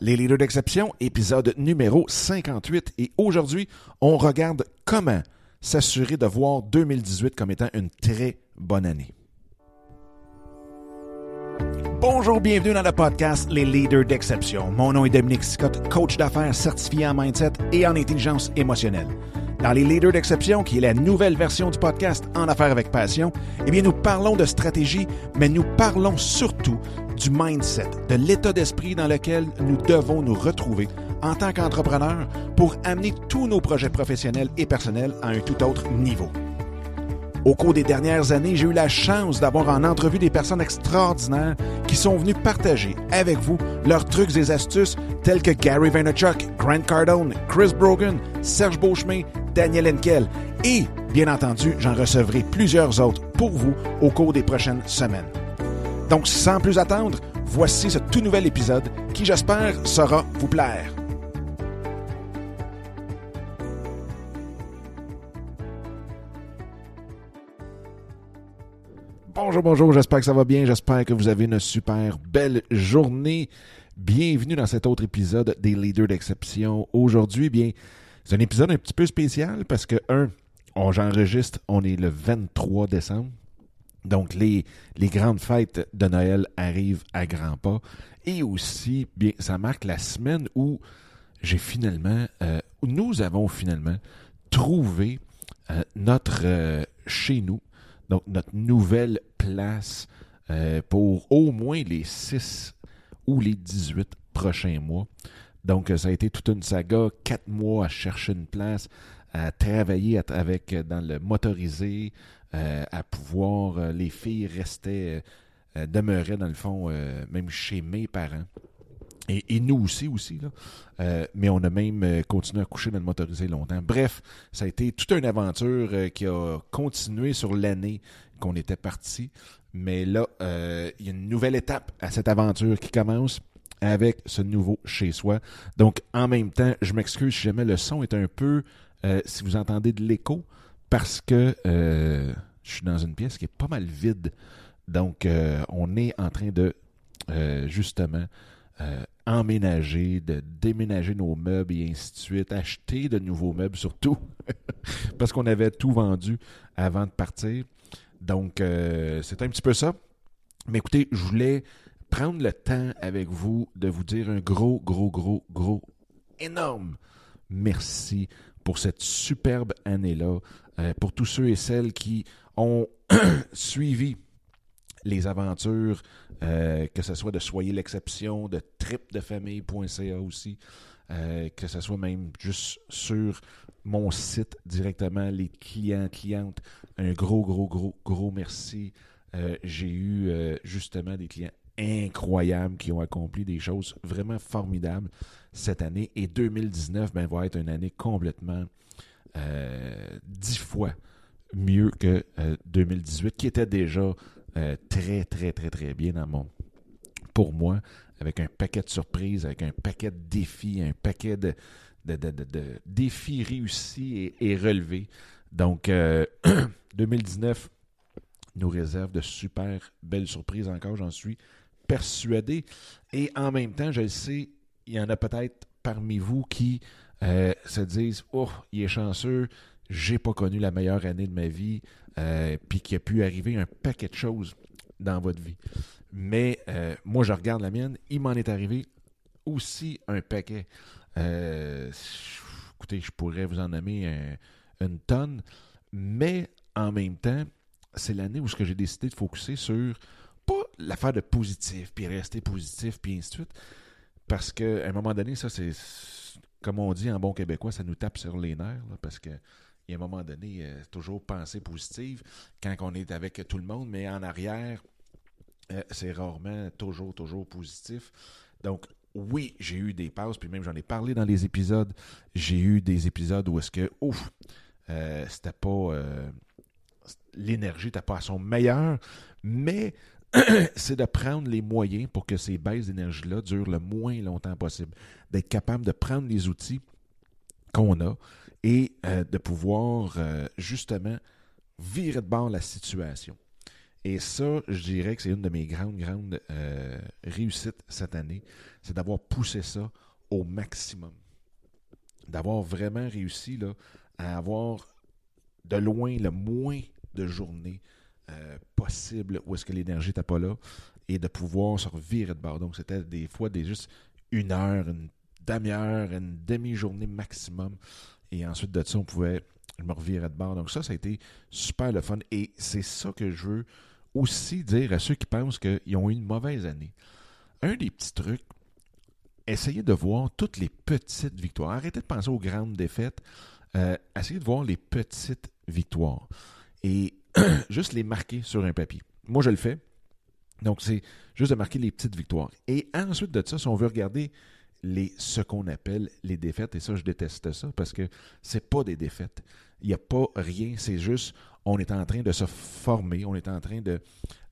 Les leaders d'exception, épisode numéro 58. Et aujourd'hui, on regarde comment s'assurer de voir 2018 comme étant une très bonne année. Bonjour, bienvenue dans le podcast Les leaders d'exception. Mon nom est Dominique Scott, coach d'affaires certifié en mindset et en intelligence émotionnelle. Dans les leaders d'exception, qui est la nouvelle version du podcast En affaires avec passion, eh bien, nous parlons de stratégie, mais nous parlons surtout du mindset, de l'état d'esprit dans lequel nous devons nous retrouver en tant qu'entrepreneurs pour amener tous nos projets professionnels et personnels à un tout autre niveau. Au cours des dernières années, j'ai eu la chance d'avoir en entrevue des personnes extraordinaires qui sont venues partager avec vous leurs trucs et astuces tels que Gary Vaynerchuk, Grant Cardone, Chris Brogan, Serge Beauchemin, Daniel Henkel et, bien entendu, j'en recevrai plusieurs autres pour vous au cours des prochaines semaines. Donc, sans plus attendre, voici ce tout nouvel épisode qui, j'espère, saura vous plaire. Bonjour, bonjour, j'espère que ça va bien, j'espère que vous avez une super belle journée. Bienvenue dans cet autre épisode des Leaders d'exception. Aujourd'hui, bien, c'est un épisode un petit peu spécial parce que, un, on, j'enregistre, on est le 23 décembre. Donc, les, les grandes fêtes de Noël arrivent à grands pas. Et aussi, bien, ça marque la semaine où j'ai finalement, euh, nous avons finalement trouvé euh, notre euh, chez nous, donc notre nouvelle place pour au moins les 6 ou les 18 prochains mois. Donc, ça a été toute une saga, quatre mois à chercher une place, à travailler avec dans le motorisé, euh, à pouvoir, euh, les filles restaient, euh, demeuraient dans le fond, même chez mes parents. Et, et, nous aussi, aussi. Là. Euh, mais on a même continué à coucher dans le motorisé longtemps. Bref, ça a été toute une aventure euh, qui a continué sur l'année qu'on était parti. Mais là, euh, il y a une nouvelle étape à cette aventure qui commence avec ce nouveau chez soi. Donc, en même temps, je m'excuse si jamais le son est un peu, si vous entendez de l'écho, parce que je suis dans une pièce qui est pas mal vide. Donc, on est en train de, justement, euh, emménager, de déménager nos meubles et ainsi de suite, acheter de nouveaux meubles surtout, parce qu'on avait tout vendu avant de partir. Donc, euh, c'est un petit peu ça. Mais écoutez, je voulais prendre le temps avec vous de vous dire un gros, gros, gros, gros, énorme merci pour cette superbe année-là, euh, pour tous ceux et celles qui ont suivi les aventures, euh, que ce soit de Soyez l'exception, de tripdefamille.ca aussi, euh, que ce soit même juste sur mon site directement, les clients, clientes, un gros, gros, gros, gros merci. J'ai eu justement des clients incroyables qui ont accompli des choses vraiment formidables cette année. Et 2019 ben, va être une année complètement dix fois mieux que 2018, qui était déjà euh, très, très, très, très bien dans mon, pour moi, avec un paquet de surprises, avec un paquet de défis, un paquet de, défis réussis et, relevés. Donc, euh, 2019 nous réserve de super belles surprises encore, j'en suis persuadé. Et en même temps, je le sais, il y en a peut-être parmi vous qui euh, se disent Oh, il est chanceux, j'ai pas connu la meilleure année de ma vie, euh, puis qu'il a pu arriver un paquet de choses dans votre vie. Mais euh, moi, je regarde la mienne, il m'en est arrivé aussi un paquet. Écoutez, je pourrais vous en nommer une tonne, mais en même temps, c'est l'année où j'ai décidé de focuser sur l'affaire de positif, puis rester positif, puis ainsi de suite, parce qu'à un moment donné, ça, c'est, comme on dit en bon québécois, ça nous tape sur les nerfs, parce que il y a un moment donné, euh, toujours penser positive quand on est avec tout le monde, mais en arrière, euh, c'est rarement toujours, toujours positif. Donc, oui, j'ai eu des pauses, puis même j'en ai parlé dans les épisodes. J'ai eu des épisodes où est-ce que, ouf, euh, c'était pas. L'énergie n'était pas à son meilleur, mais c'est de prendre les moyens pour que ces baisses d'énergie-là durent le moins longtemps possible. D'être capable de prendre les outils qu'on a et euh, de pouvoir euh, justement virer de bord la situation. Et ça, je dirais que c'est une de mes grandes, grandes euh, réussites cette année, c'est d'avoir poussé ça au maximum. D'avoir vraiment réussi à avoir de loin le moins de journées euh, possible où est-ce que l'énergie n'était pas là et de pouvoir se revirer de bord. Donc, c'était des fois des juste une heure, une demi-heure, une demi-journée maximum. Et ensuite de ça, on pouvait me revirer de bord. Donc, ça, ça a été super le fun. Et c'est ça que je veux aussi dire à ceux qui pensent qu'ils ont eu une mauvaise année. Un des petits trucs, essayez de voir toutes les petites victoires. Arrêtez de penser aux grandes défaites. Euh, essayez de voir les petites victoires. Et juste les marquer sur un papier. Moi, je le fais. Donc, c'est juste de marquer les petites victoires. Et ensuite de ça, si on veut regarder les, ce qu'on appelle les défaites, et ça, je déteste ça parce que c'est pas des défaites. Il n'y a pas rien, c'est juste, on est en train de se former, on est en train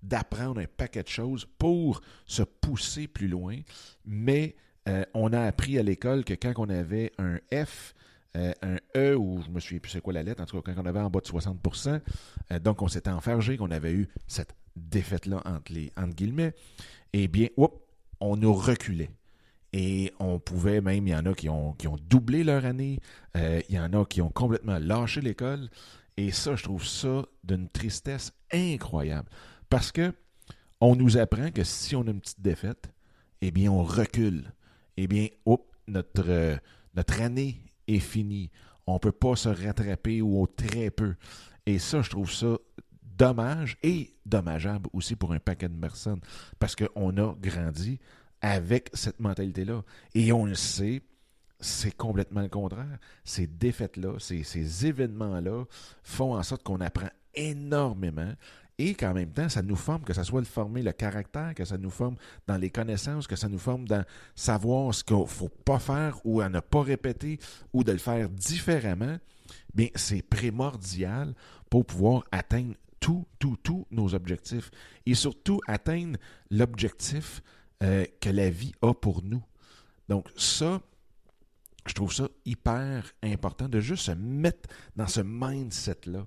d'apprendre un paquet de choses pour se pousser plus loin, mais euh, on a appris à l'école que quand on avait un F, euh, un E, ou je me souviens plus c'est quoi la lettre, en tout cas quand on avait en bas de 60 euh, donc on s'était enfargé, qu'on avait eu cette défaite-là entre, les, guillemets, eh bien, on nous reculait. Et on pouvait même, il y en a qui ont, qui ont doublé leur année, euh, il y en a qui ont complètement lâché l'école. Et ça, je trouve ça d'une tristesse incroyable. Parce que on nous apprend que si on a une petite défaite, eh bien, on recule. Eh bien, notre, notre année est finie. On ne peut pas se rattraper ou très peu. Et ça, je trouve ça dommage et dommageable aussi pour un paquet de personnes parce qu'on a grandi avec cette mentalité-là. Et on le sait, c'est complètement le contraire. Ces défaites-là, ces, ces événements-là font en sorte qu'on apprend énormément et qu'en même temps, ça nous forme, que ça soit le former le caractère, que ça nous forme dans les connaissances, que ça nous forme dans savoir ce qu'il faut pas faire ou à ne pas répéter ou de le faire différemment, bien, c'est primordial pour pouvoir atteindre tous, tous, tous nos objectifs et surtout atteindre l'objectif euh, que la vie a pour nous. Donc ça, je trouve ça hyper important de juste se mettre dans ce mindset-là.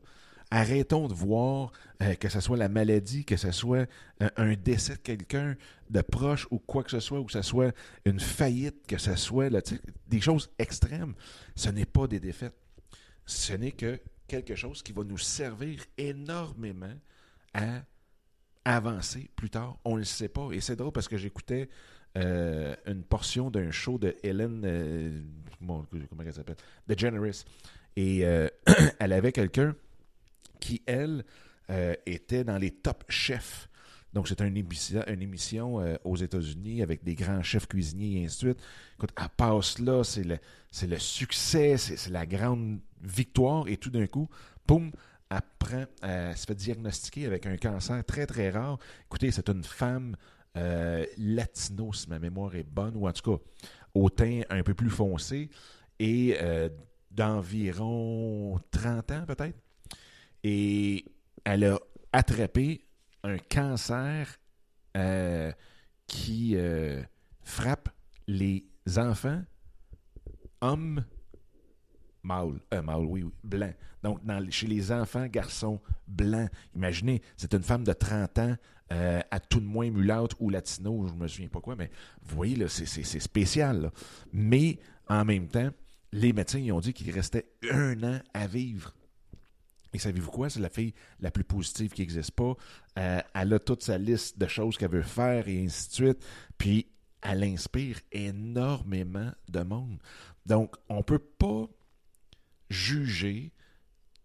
Arrêtons de voir euh, que ce soit la maladie, que ce soit euh, un décès de quelqu'un de proche ou quoi que ce soit, ou que ce soit une faillite, que ce soit des choses extrêmes. Ce n'est pas des défaites. Ce n'est que quelque chose qui va nous servir énormément à avancer plus tard. On ne le sait pas. Et c'est drôle parce que j'écoutais euh, une portion d'un show de Helen, comment elle s'appelle? The Generous. Et elle avait quelqu'un qui, elle, euh, était dans les top chefs. Donc, c'était une émission, une émission euh, aux États-Unis avec des grands chefs cuisiniers et ainsi de suite. Écoute, elle passe là, c'est le, c'est le succès, c'est, la grande victoire, et tout d'un coup, poum, elle, elle se fait diagnostiquer avec un cancer très, très rare. Écoutez, c'est une femme euh, latino, si ma mémoire est bonne, ou en tout cas, au teint un peu plus foncé, et d'environ 30 ans peut-être. Et elle a attrapé un cancer euh, qui euh, frappe les enfants hommes mâles, euh, oui, blancs. Donc, chez les enfants garçons blancs, imaginez, c'est une femme de 30 ans, à tout de moins mulâtre ou latino, je ne me souviens pas quoi, mais vous voyez, c'est, spécial. Mais en même temps, les médecins ont dit qu'il restait un an à vivre. Et savez-vous quoi? C'est la fille la plus positive qui n'existe pas. Euh, elle a toute sa liste de choses qu'elle veut faire et ainsi de suite. Puis, elle inspire énormément de monde. Donc, on ne peut pas juger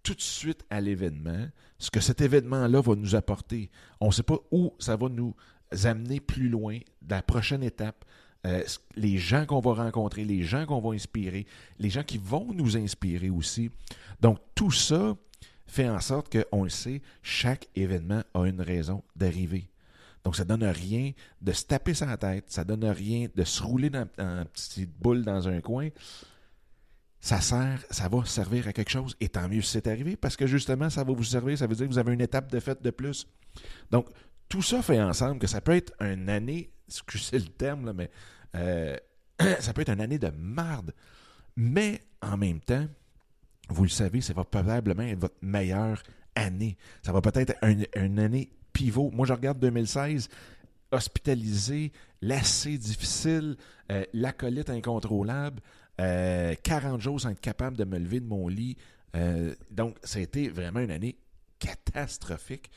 tout de suite à l'événement ce que cet événement-là va nous apporter. On ne sait pas où ça va nous amener plus loin, la prochaine étape. Euh, les gens qu'on va rencontrer, les gens qu'on va inspirer, les gens qui vont nous inspirer aussi. Donc, tout ça, fait en sorte qu'on le sait, chaque événement a une raison d'arriver. Donc, ça ne donne rien de se taper sa tête, ça ne donne rien de se rouler dans, une petite boule dans un coin. Ça sert, ça va servir à quelque chose, et tant mieux si c'est arrivé, parce que justement, ça va vous servir, ça veut dire que vous avez une étape de fête de plus. Donc, tout ça fait ensemble que ça peut être une année, excusez le terme, là, mais euh, ça peut être une année de marde. Mais en même temps, vous le savez, ça va probablement être votre meilleure année. Ça va peut-être être une, année pivot. Moi, je regarde 2016, hospitalisé, lassé, difficile, euh, l'acolyte incontrôlable, 40 jours sans être capable de me lever de mon lit. donc, ça a été vraiment une année catastrophique,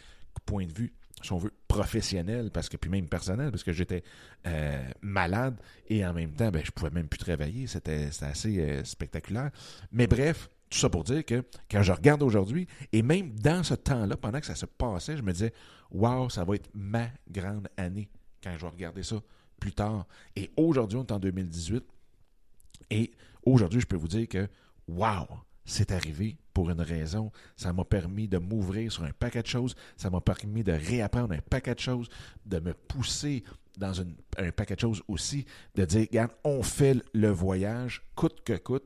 point de vue si on veut, professionnel, parce que puis même personnel, parce que j'étais euh, malade et en même temps, ben, je pouvais même plus travailler. C'était assez euh, spectaculaire. Mais bref, tout ça pour dire que quand je regarde aujourd'hui, et même dans ce temps-là, pendant que ça se passait, je me disais, waouh, ça va être ma grande année quand je vais regarder ça plus tard. Et aujourd'hui, on est en 2018. Et aujourd'hui, je peux vous dire que, waouh, c'est arrivé pour une raison. Ça m'a permis de m'ouvrir sur un paquet de choses. Ça m'a permis de réapprendre un paquet de choses, de me pousser dans un paquet de choses aussi, de dire, regarde, on fait le voyage, coûte que coûte.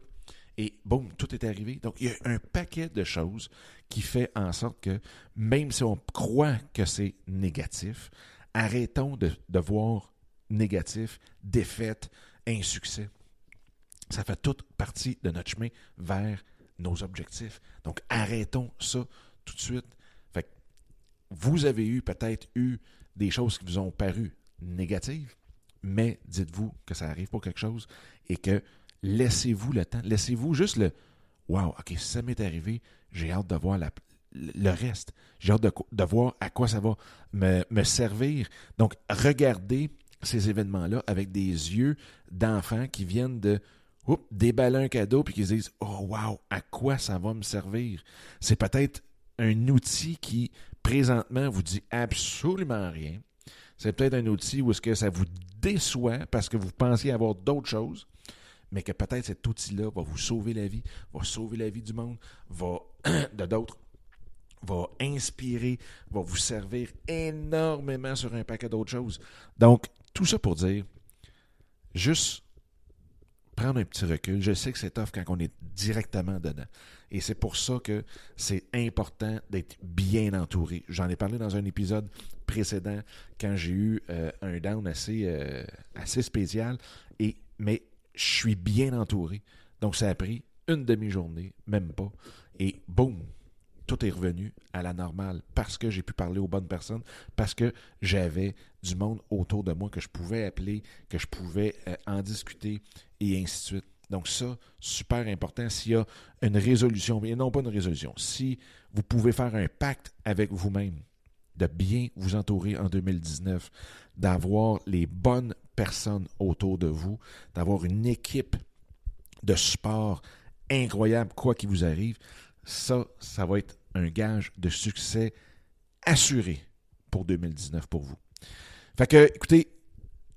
Et boum, tout est arrivé. Donc, il y a un paquet de choses qui fait en sorte que, même si on croit que c'est négatif, arrêtons de, voir négatif, défaite, insuccès. Ça fait toute partie de notre chemin vers nos objectifs. Donc, arrêtons ça tout de suite. Fait vous avez eu peut-être eu des choses qui vous ont paru négatives, mais dites-vous que ça arrive pour quelque chose et que laissez-vous le temps, laissez-vous juste le Wow, OK, ça m'est arrivé, j'ai hâte de voir le reste. J'ai hâte de, voir à quoi ça va me, servir. Donc, regardez ces événements-là avec des yeux d'enfants qui viennent de déballer un cadeau puis qu'ils se disent Oh wow, à quoi ça va me servir? C'est peut-être un outil qui, présentement, vous dit absolument rien. C'est peut-être un outil où est-ce que ça vous déçoit parce que vous pensiez avoir d'autres choses, mais que peut-être cet outil-là va vous sauver la vie, va sauver la vie du monde, va de d'autres, va inspirer, va vous servir énormément sur un paquet d'autres choses. Donc, tout ça pour dire, juste prendre un petit recul. Je sais que c'est tough quand on est directement dedans. Et c'est pour ça que c'est important d'être bien entouré. J'en ai parlé dans un épisode précédent quand j'ai eu euh, un down assez, euh, assez spécial. Et, mais je suis bien entouré. Donc ça a pris une demi-journée, même pas. Et boum, tout est revenu à la normale parce que j'ai pu parler aux bonnes personnes, parce que j'avais du monde autour de moi que je pouvais appeler, que je pouvais euh, en discuter et ainsi de suite. Donc ça, super important. S'il y a une résolution, et non pas une résolution, si vous pouvez faire un pacte avec vous-même, de bien vous entourer en 2019, d'avoir les bonnes personnes autour de vous, d'avoir une équipe de sport incroyable, quoi qu'il vous arrive, ça, ça va être un gage de succès assuré pour 2019 pour vous. Fait que, écoutez,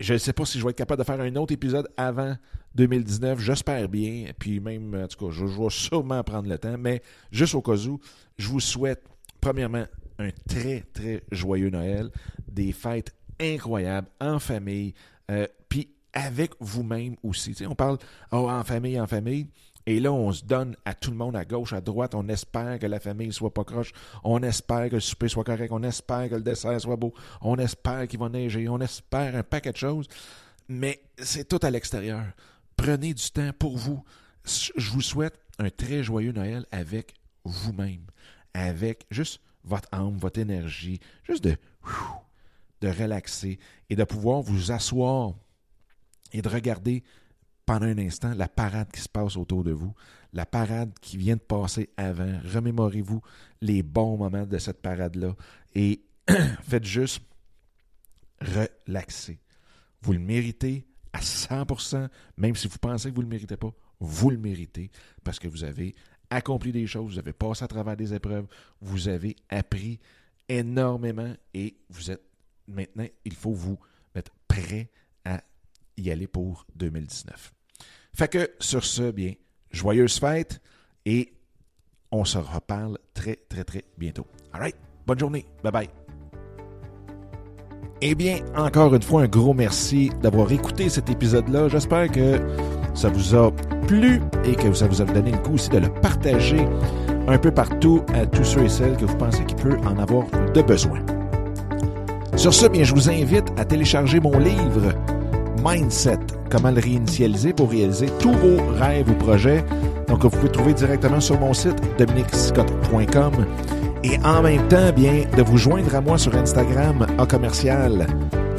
je ne sais pas si je vais être capable de faire un autre épisode avant 2019. J'espère bien. Puis même, en tout cas, je, vais sûrement prendre le temps. Mais juste au cas où, je vous souhaite, premièrement, un très, très joyeux Noël. Des fêtes incroyables en famille. Euh, puis avec vous-même aussi. on parle oh, en famille, en famille. Et là, on se donne à tout le monde, à gauche, à droite. On espère que la famille soit pas croche. On espère que le souper soit correct. On espère que le dessert soit beau. On espère qu'il va neiger. On espère un paquet de choses. Mais c'est tout à l'extérieur. Prenez du temps pour vous. Je vous souhaite un très joyeux Noël avec vous-même. Avec juste votre âme, votre énergie. Juste de, relaxer et de pouvoir vous asseoir et de regarder pendant un instant la parade qui se passe autour de vous, la parade qui vient de passer avant. Remémorez-vous les bons moments de cette parade-là et faites juste relaxer. Vous le méritez à 100%, même si vous pensez que vous ne le méritez pas, vous le méritez parce que vous avez accompli des choses, vous avez passé à travers des épreuves, vous avez appris énormément et vous êtes maintenant, il faut vous mettre prêt à y aller pour 2019. Fait que sur ce, bien, joyeuse fête et on se reparle très, très, très bientôt. All right? Bonne journée. Bye bye. Eh bien, encore une fois, un gros merci d'avoir écouté cet épisode-là. J'espère que ça vous a plu et que ça vous a donné le coup aussi de le partager un peu partout à tous ceux et celles que vous pensez qu'il peut en avoir de besoin. Sur ce, bien, je vous invite à télécharger mon livre Mindset, comment le réinitialiser pour réaliser tous vos rêves ou projets. Donc, vous pouvez trouver directement sur mon site dominicscott.com. Et en même temps, bien, de vous joindre à moi sur Instagram en commercial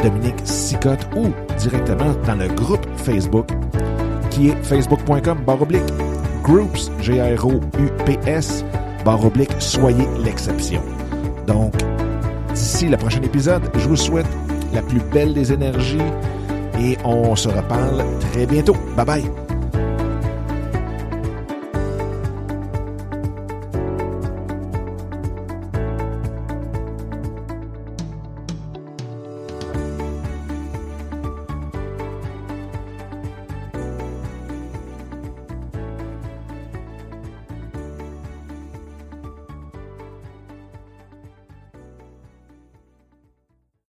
Dominique Sicotte ou directement dans le groupe Facebook qui est facebook.com baroblique groups, G-R-O-U-P-S, barre oblique, soyez l'exception. Donc, d'ici le prochain épisode, je vous souhaite la plus belle des énergies et on se reparle très bientôt. Bye bye!